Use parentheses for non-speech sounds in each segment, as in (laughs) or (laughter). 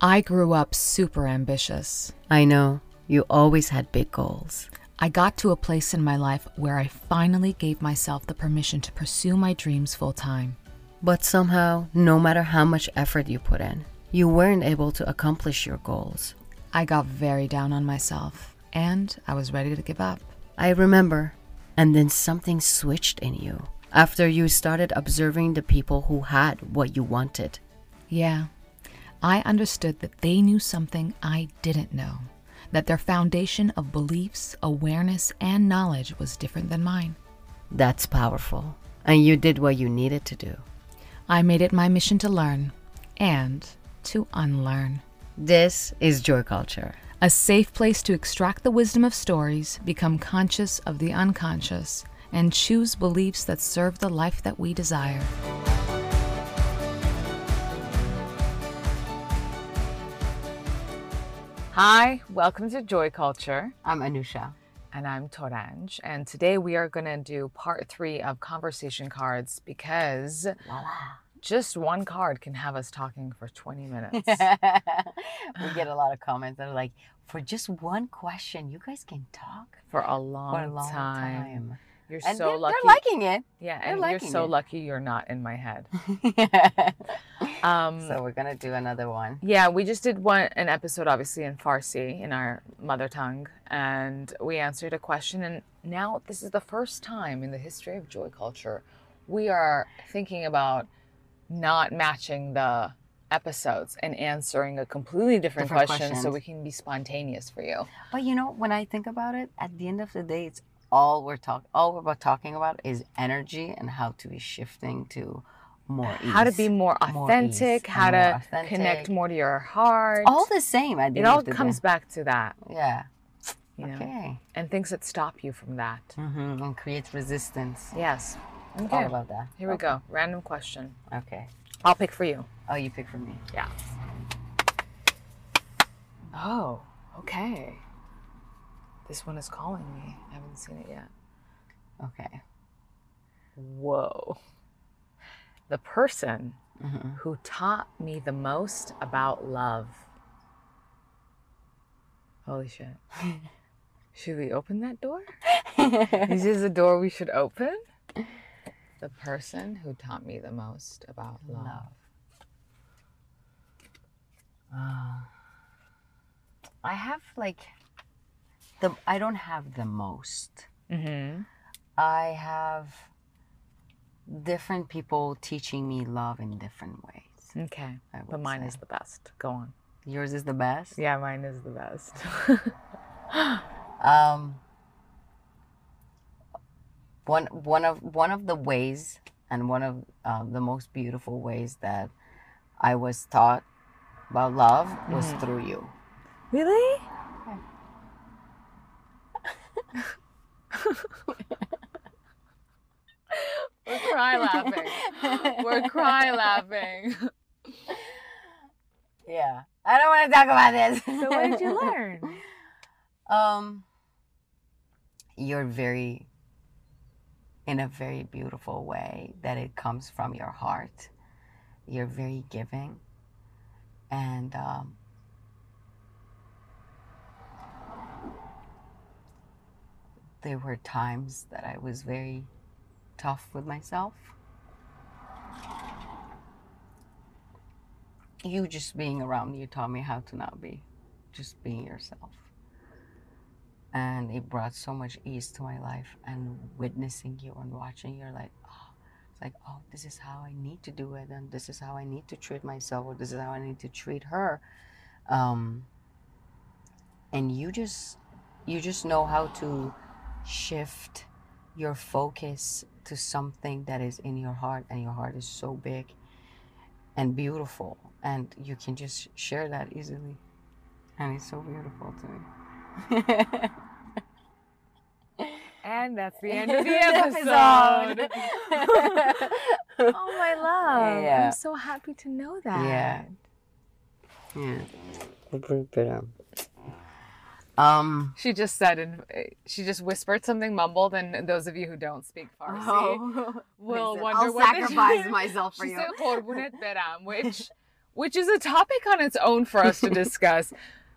I grew up super ambitious. I know. You always had big goals. I got to a place in my life where I finally gave myself the permission to pursue my dreams full time. But somehow, no matter how much effort you put in, you weren't able to accomplish your goals. I got very down on myself, and I was ready to give up. I remember. And then something switched in you after you started observing the people who had what you wanted. Yeah, I understood that they knew something I didn't know, that their foundation of beliefs, awareness, and knowledge was different than mine. That's powerful. And you did what you needed to do. I made it my mission to learn and to unlearn. This is Joy Culture. A safe place to extract the wisdom of stories, become conscious of the unconscious, and choose beliefs that serve the life that we desire. Hi, welcome to Joy Culture. I'm Anusha. And I'm Torange. And today we are going to do part three of conversation cards because Voila. just one card can have us talking for 20 minutes. (laughs) we get a lot of comments that are like, for just one question, you guys can talk for a long, for a long time. time. You're And so they're, lucky. they're liking it. yeah, and you're so it. lucky you're not in my head. (laughs) Um, so we're gonna do another one. Yeah, we just did one an episode obviously in Farsi in our mother tongue and we answered a question and now this is the first time in the history of joy culture we are thinking about not matching the episodes and answering a completely different, Different question so we can be spontaneous for you. But you know, when I think about it, at the end of the day, it's all we're talk all we're about talking about is energy and how to be shifting to more ease. How to be more More authentic, ease, how more to authentic. connect more to your heart. all the same the it all comes day. back to that, Yeah. you know, Okay. and things that stop you from that. Mm-hmm. And creates resistance. Yes. Okay. All Okay. about that. Here we go. Random question. Okay. I'll pick for you. Oh, you pick for me. Yeah. Oh, okay. This one is calling me. I haven't seen it yet. Okay. Whoa. The person Mm-hmm. who taught me the most about love. Holy shit. (laughs) Should we open that door? (laughs) Is this a door we should open? The person who taught me the most about love. Love. Uh, I have like the I don't have the most. Mm-hmm. I have different people teaching me love in different ways. Okay. But mine say. is the best. Go on. Yours is the best. Yeah, mine is the best. (laughs) Um, one one of one of the ways and one of uh, the most beautiful ways that I was taught about love was Mm-hmm. through you. really? (laughs) We're cry laughing. (laughs) We're cry laughing. Yeah, I don't want to talk about this. So what did you learn? (laughs) Um, you're very, in a very beautiful way that it comes from your heart. You're very giving, and um, there were times that I was very tough with myself. You just being around you taught me how to not be, just being yourself and it brought so much ease to my life and witnessing you and watching you're like oh it's like oh this is how i need to do it and this is how i need to treat myself or this is how i need to treat her um and you just you just know how to shift your focus to something that is in your heart and your heart is so big and beautiful and you can just share that easily and it's so beautiful to me (laughs) And that's the end of the (laughs) Episode. episode. (laughs) oh my love. Yeah. I'm so happy to know that. Yeah. Yeah. Um. She just said, and she just whispered something mumbled, and those of you who don't speak Farsi (laughs) will Listen, wonder I'll what sacrifice she- (laughs) myself for she you. said which which is a topic on its own for us to (laughs) discuss,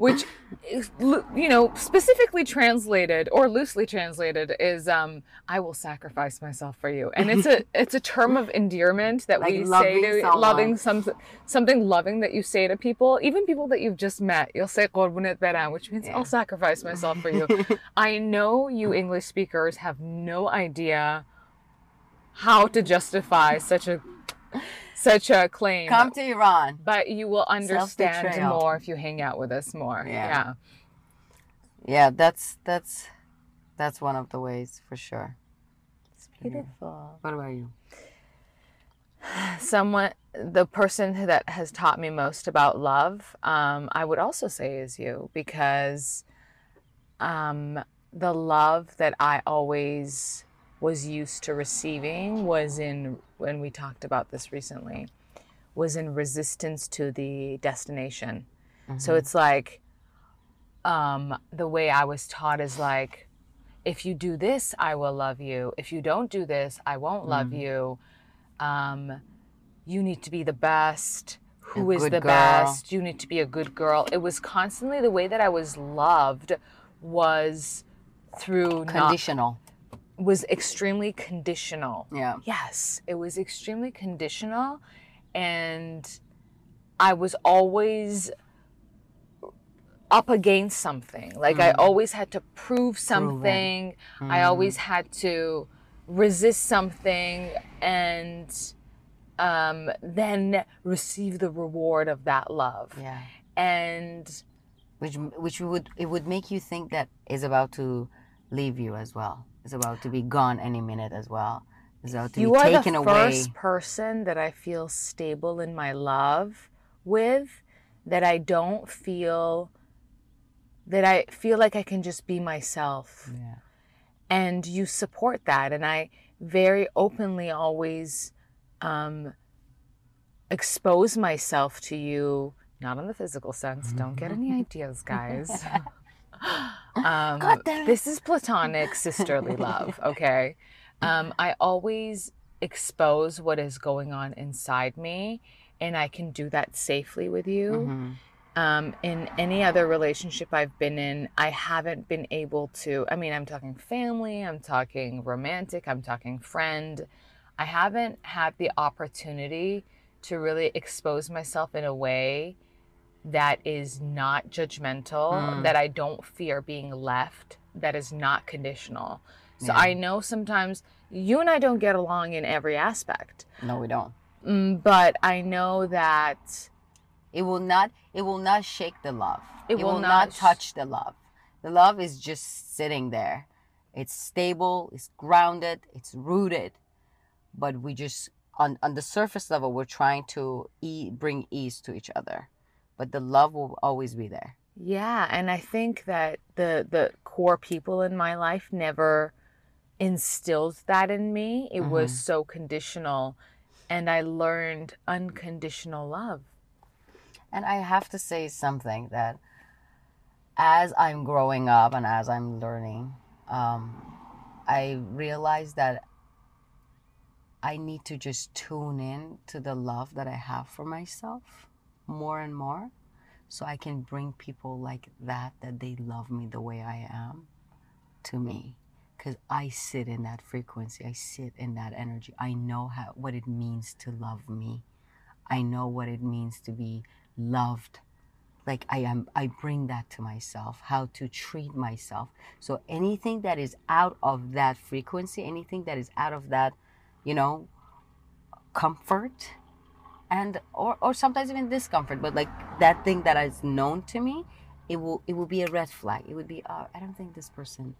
which is, you know, specifically translated or loosely translated is um, "I will sacrifice myself for you," and it's a (laughs) it's a term of endearment that Like we say to someone. loving some something loving that you say to people, even people that you've just met. You'll say which means Yeah. I'll sacrifice myself for you. (laughs) I know you English speakers have no idea how to justify such a such a claim. Come to Iran. but you will understand more if you hang out with us more. Yeah. Yeah. Yeah, that's that's that's one of the ways for sure. It's beautiful. What about you? Someone, the person that has taught me most about love, um, I would also say is you because um, the love that I always was used to receiving was in, when we talked about this recently, was in resistance to the destination. So it's like um, the way I was taught is like, if you do this, I will love you. If you don't do this, I won't love you. Um, you need to be the best. Who is good the girl. best? You need to be a good girl. It was constantly the way that I was loved was through not Conditional. Was extremely conditional. Yeah. Yes, it was extremely conditional and I was always up against something. Like I always had to prove something. I always had to resist something and um, then receive the reward of that love. Yeah. And Which which would it would make you think that is about to leave you as well. It's about to be gone any minute as well. Is about to you be are taken the away. first person that I feel stable in my love with that I don't feel that I feel like I can just be myself Yeah. and you support that and I very openly always um, expose myself to you not in the physical sense don't get (laughs) any ideas guys (laughs) (laughs) um, God damn it. this is platonic sisterly love (laughs) okay um, I always expose what is going on inside me and I can do that safely with you Mhm. um, in any other relationship I've been in, I haven't been able to. I mean, I'm talking family, I'm talking romantic, I'm talking friend. I haven't had the opportunity to really expose myself in a way that is not judgmental, Mm. that I don't fear being left, that is not conditional. So Yeah. I know sometimes you and I don't get along in every aspect, No, we don't. mm, but I know that It will not. It will not shake the love. It It, will will, not not, touch the love. The love is just sitting there. It's stable. It's grounded. It's rooted. But we just on on the surface level, we're trying to e- bring ease to each other. But the love will always be there. Yeah, and I think that the the core people in my life never instilled that in me. It was so conditional and I learned unconditional love. And I have to say something that as I'm growing up and as I'm learning, um, I realize that I need to just tune in to the love that I have for myself more and more so I can bring people like that, that they love me the way I am to me. Because I sit in that frequency, I sit in that energy. I know how, what it means to love me. I know what it means to be loved like i am i bring that to myself how to treat myself so anything that is out of that frequency anything that is out of that you know comfort and or or sometimes even discomfort but like that thing that is known to me it will it will be a red flag it would be oh, i don't think this person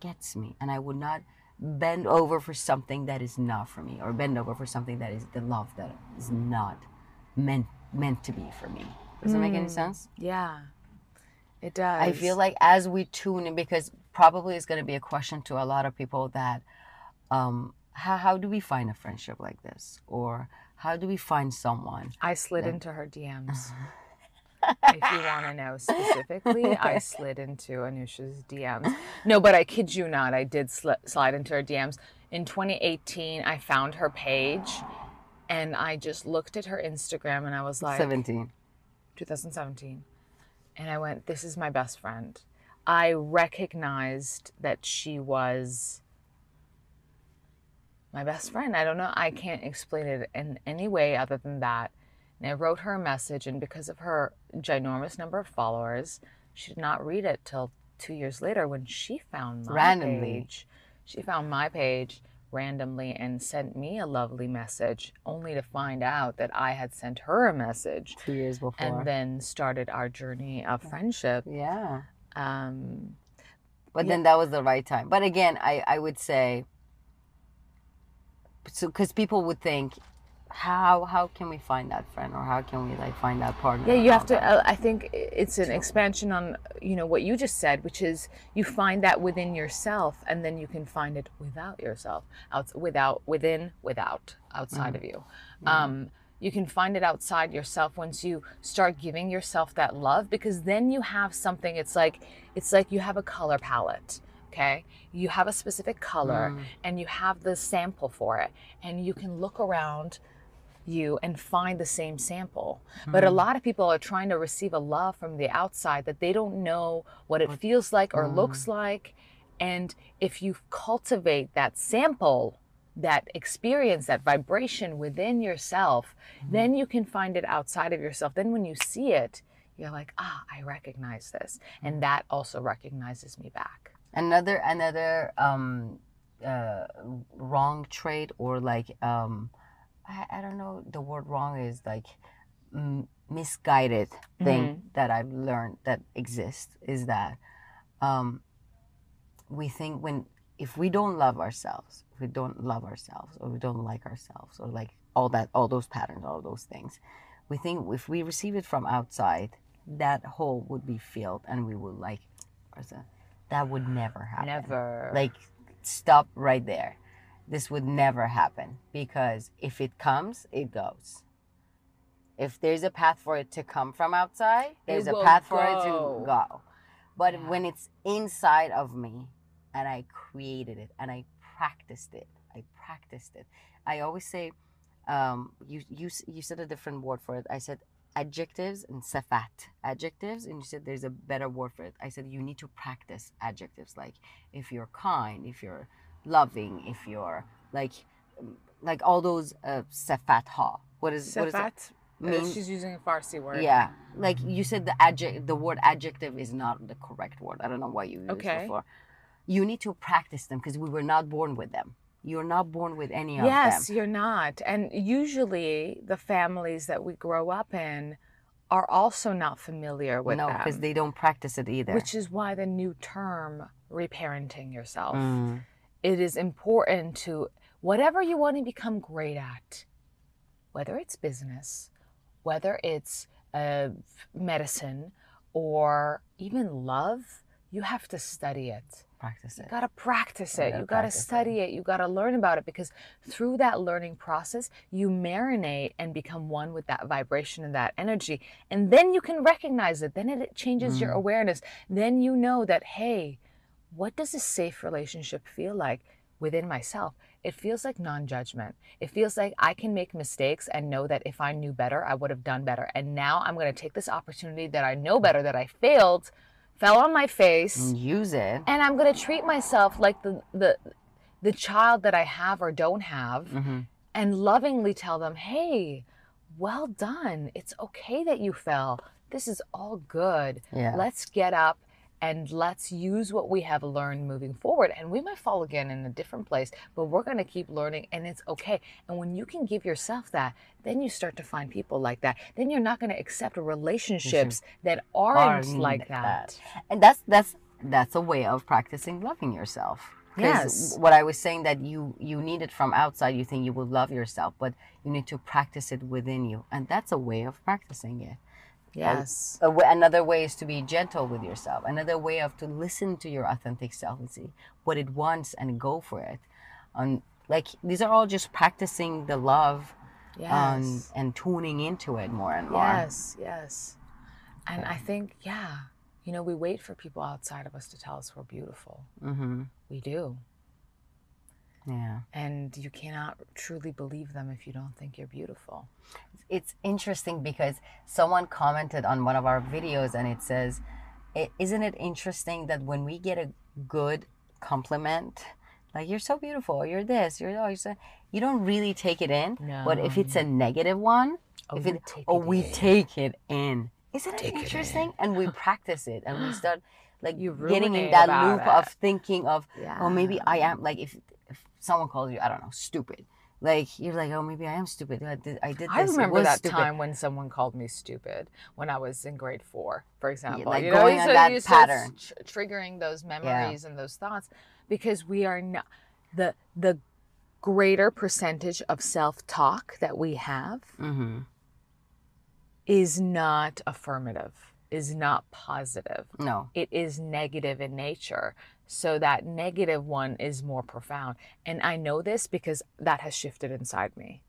gets me and i would not bend over for something that is not for me or bend over for something that is the love that is not meant meant to be for me does that make any sense Yeah. It does. I feel like as we tune in, because probably it's going to be a question to a lot of people that, um, how, how do we find a friendship like this? Or how do we find someone? I slid into her DMs. (laughs) if you want to know specifically, I slid into Anusha's DMs. No, but I kid you not, I did sli- slide into her DMs. In 2018, I found her page And I just looked at her Instagram and I was like, 17. 2017. And I went, This is my best friend. I recognized that she was my best friend. I don't know. I can't explain it in any way other than that. And I wrote her a message, and because of her ginormous number of followers, she did not read it till two years later when she found my Randomly. page. She found my page randomly and sent me a lovely message, only to find out that I had sent her a message Two years before. and then started our journey of friendship. yeah. Um, But Yeah. then that was the right time. But again, I, I would say, so because people would think, how how can we find that friend or how can we like find that partner? yeah, you have to. Uh, I think it's an expansion on you know what you just said, which is you find that within yourself, and then you can find it without yourself, out without within without outside of you. Um, you can find it outside yourself once you start giving yourself that love, because then you have something. It's like it's like you have a color palette. Okay, you have a specific color, Mm. and you have the sample for it, and you can look around you and find the same sample. But a lot of people are trying to receive a love from the outside that they don't know what it feels like or looks like. And if you cultivate that sample, that experience, that vibration within yourself, then you can find it outside of yourself. Then when you see it, you're like, ah, I recognize this. And that also recognizes me back. Another another um uh wrong trait or like um I, I don't know the word wrong is like m- misguided thing that I've learned that exists is that um we think when if we don't love ourselves if we don't love ourselves or we don't like ourselves or like all that all those patterns all those things we think if we receive it from outside that hole would be filled and we would like ourselves that would never happen. Never. like stop right there. This would never happen because if it comes it goes. If there's a path for it to come from outside there's a path for it to go. But Yeah. when it's inside of me and i created it and i practiced it i practiced it. I always say um, you, you you said a different word for it. I said adjectives and safat. Adjectives and you said there's a better word for it. I said you need to practice adjectives like if you're kind if you're loving if you're like um, like all those uh, safat ha. What is what is that uh, mean? she's using a Farsi word. yeah. Like you said the adject the word adjective is not the correct word. I don't know why you used Okay. it before. You need to practice them because we were not born with them you're not born with any of Yes, them you're not. And usually the families that we grow up in are also not familiar with no them. because they don't practice it either Which is why the new term reparenting yourself. Mm. It is important to whatever you want to become great at, whether it's business, whether it's uh, medicine, or even love, you have to study it. practice You it gotta practice You it. gotta You gotta practice it. study it. You gotta learn about it because through that learning process, you marinate and become one with that vibration and that energy. And then you can recognize it. Then it changes your Mm. awareness. Then you know that, hey, what does a safe relationship feel like within myself? It feels like non judgment. It feels like I can make mistakes and know that if I knew better, I would have done better. And now I'm going to take this opportunity that I know better, that I failed, fell on my face And use it and I'm gonna treat myself like the the the child that I have or don't have, hmm and lovingly tell them, "Hey, well done. It's okay that you fell. This is all good. yeah Let's get up." And let's use what we have learned moving forward. And we might fall again in a different place, but we're going to keep learning and it's okay. And when you can give yourself that, then you start to find people like that. Then you're not going to accept relationships (laughs) that aren't Aren't like like that. and that's that's that's a way of practicing loving yourself Yes. what i was saying that you you need it from outside you think you will love yourself but you need to practice it within you and that's a way of practicing it Yes. another way is to be gentle with yourself another way of to listen to your authentic self and see what it wants and go for it um, like these are all just practicing the love Yes. um, and tuning into it more and more Yes, yes. And I think, yeah, you know, we wait for people outside of us to tell us we're beautiful. hmm We do. Yeah. And you cannot truly believe them if you don't think you're beautiful. It's interesting because someone commented on one of our videos and it says, Isn't it interesting that when we get a good compliment, like you're so beautiful, you're this, you're oh, you're so, you don't really take it in. But if it's a negative one, Oh, if it, take oh, it we in. take it in. Isn't Take it it interesting? And we (laughs) practice it and we start like You getting in that loop of thinking of, Yeah. oh, maybe I am like if someone calls you, I don't know, stupid. Like you're like, oh, maybe I am stupid. I did, I did this. I remember that stupid. time when someone called me stupid when I was in grade four, for example. like you know, going you on that pattern. tr- triggering those memories and those thoughts because we are not the the greater percentage of self talk that we have Mm-hmm. is not affirmative, is not positive. No. It is negative in nature. So that negative one is more profound. And I know this because that has shifted inside me.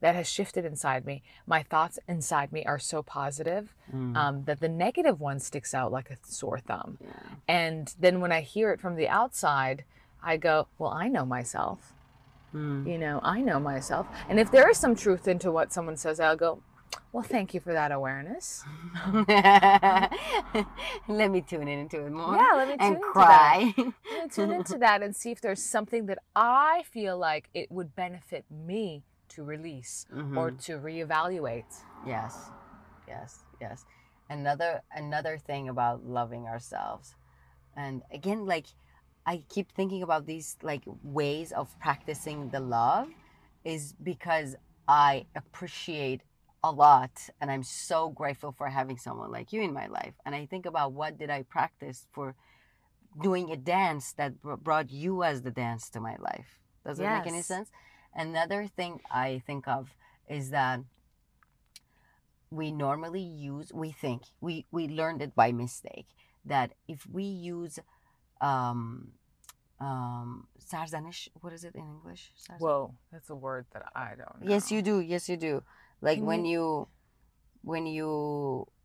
That has shifted inside me. My thoughts inside me are so positive Mm. um, that the negative one sticks out like a sore thumb. Yeah. And then when I hear it from the outside, I go, well, I know myself. Mm. You know, I know myself. And if there is some truth into what someone says, I'll go, well, thank you for that awareness. (laughs) let me tune in into it more. Yeah, let me tune and into cry. I'm gonna tune into (laughs) that and see if there's something that I feel like it would benefit me to release or Mhm. to reevaluate. Yes, yes, yes. Another another thing about loving ourselves, and again, like I keep thinking about these like ways of practicing the love, is because I appreciate a lot, and I'm so grateful for having someone like you in my life. And I think about what did I practice for doing a dance that brought you as the dance to my life. Does it make any sense? Another thing I think of is that we normally use we think we we learned it by mistake that if we use um um sarzanish what is it in english Sarz- Whoa, that's a word that I don't know. yes you do yes you do like Can when you- you when you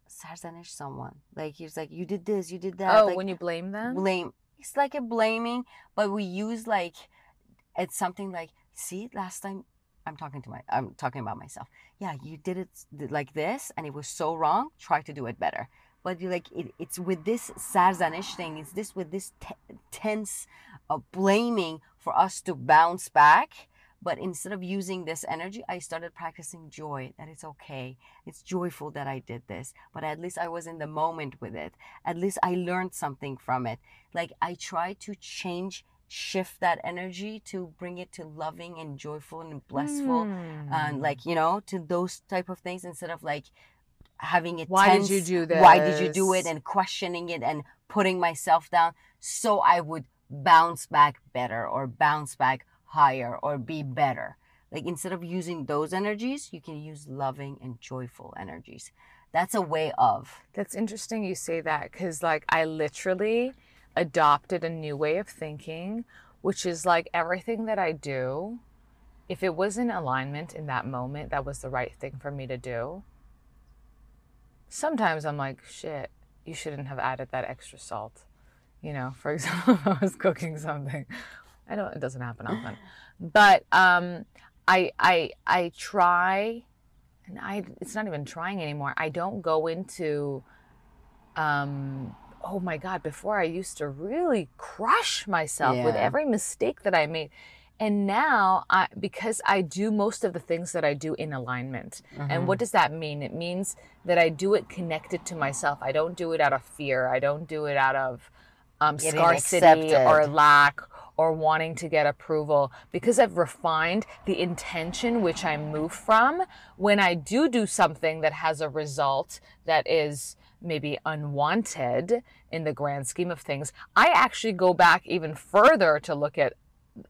sarzanish someone like he's like you did this you did that Oh, like, when you blame them? blame it's like a blaming but we use like it's something like see last time i'm talking to my i'm talking about myself yeah you did it like this and it was so wrong try to do it better but you like it, it's with this sarzanish thing it's this with this te- tense of blaming for us to bounce back but instead of using this energy i started practicing joy that it's okay. It's joyful that i did this but at least i was in the moment with it. At least i learned something from it. Like i try to change shift that energy to bring it to loving and joyful and blissful Hmm. and like you know to those type of things instead of like having it Why did you do do why did you do it and questioning it and putting myself down so i would bounce back better or bounce back higher or be better like instead of using those energies you can use loving and joyful energies that's a way of That's interesting you say that because, like, I literally adopted a new way of thinking, which is like everything that I do, if it was in alignment in that moment, that was the right thing for me to do. Sometimes I'm like, shit, you shouldn't have added that extra salt. You know, for (laughs) example, I was cooking something. I don't, it doesn't happen often. (sighs) But um, I, I, I try and I it's not even trying anymore. I don't go into um oh my god, before I used to really crush myself with every mistake that I made. And now I because I do most of the things that I do in alignment. And what does that mean? It means that I do it connected to myself. I don't do it out of fear. I don't do it out of um, scarcity or lack or wanting to get approval because I've refined the intention which I move from when I do do something that has a result that is maybe unwanted in the grand scheme of things. I actually go back even further to look at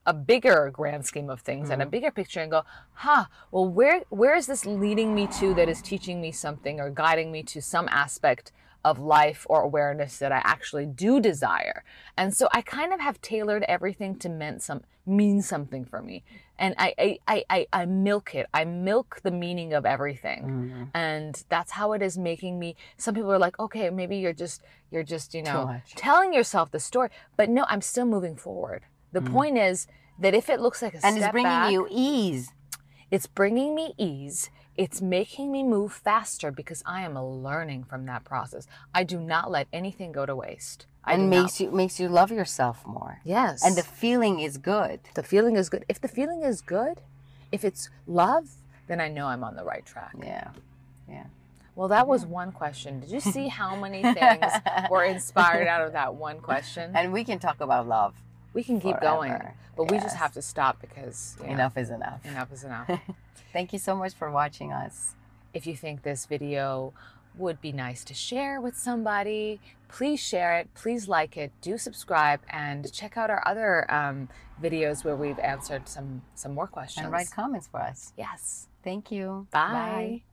a bigger grand scheme of things and a mm-hmm. bigger picture and go, huh, well, where where is this leading me to that is teaching me something or guiding me to some aspect of life or awareness that I actually do desire. And so I kind of have tailored everything to meant some mean something for me. And I I, I, I, I milk it. I milk the meaning of everything. Mm-hmm. And that's how it is making me some people are like, okay, maybe you're just you're just, you know, telling yourself the story. But no, I'm still moving forward. The point is that if it looks like a and it's bringing back, you ease. it's bringing me ease. It's making me move faster because I am learning from that process. I do not let anything go to waste. I and not- makes you makes you love yourself more. yes, And the feeling is good. the feeling is good. If the feeling is good, if it's love, then I know I'm on the right track. Yeah. Yeah. Well, that was one question. Did you (laughs) see how many things were inspired out of that one question? And we can talk about love. We can keep going, forever. but we just have to stop because know, Enough is enough. enough is enough. (laughs) Thank you so much for watching us. if you think this video would be nice to share with somebody, please share it. Please like it. Do subscribe and check out our other um, videos where we've answered some some more questions. And write comments for us. Yes. Thank you. Bye.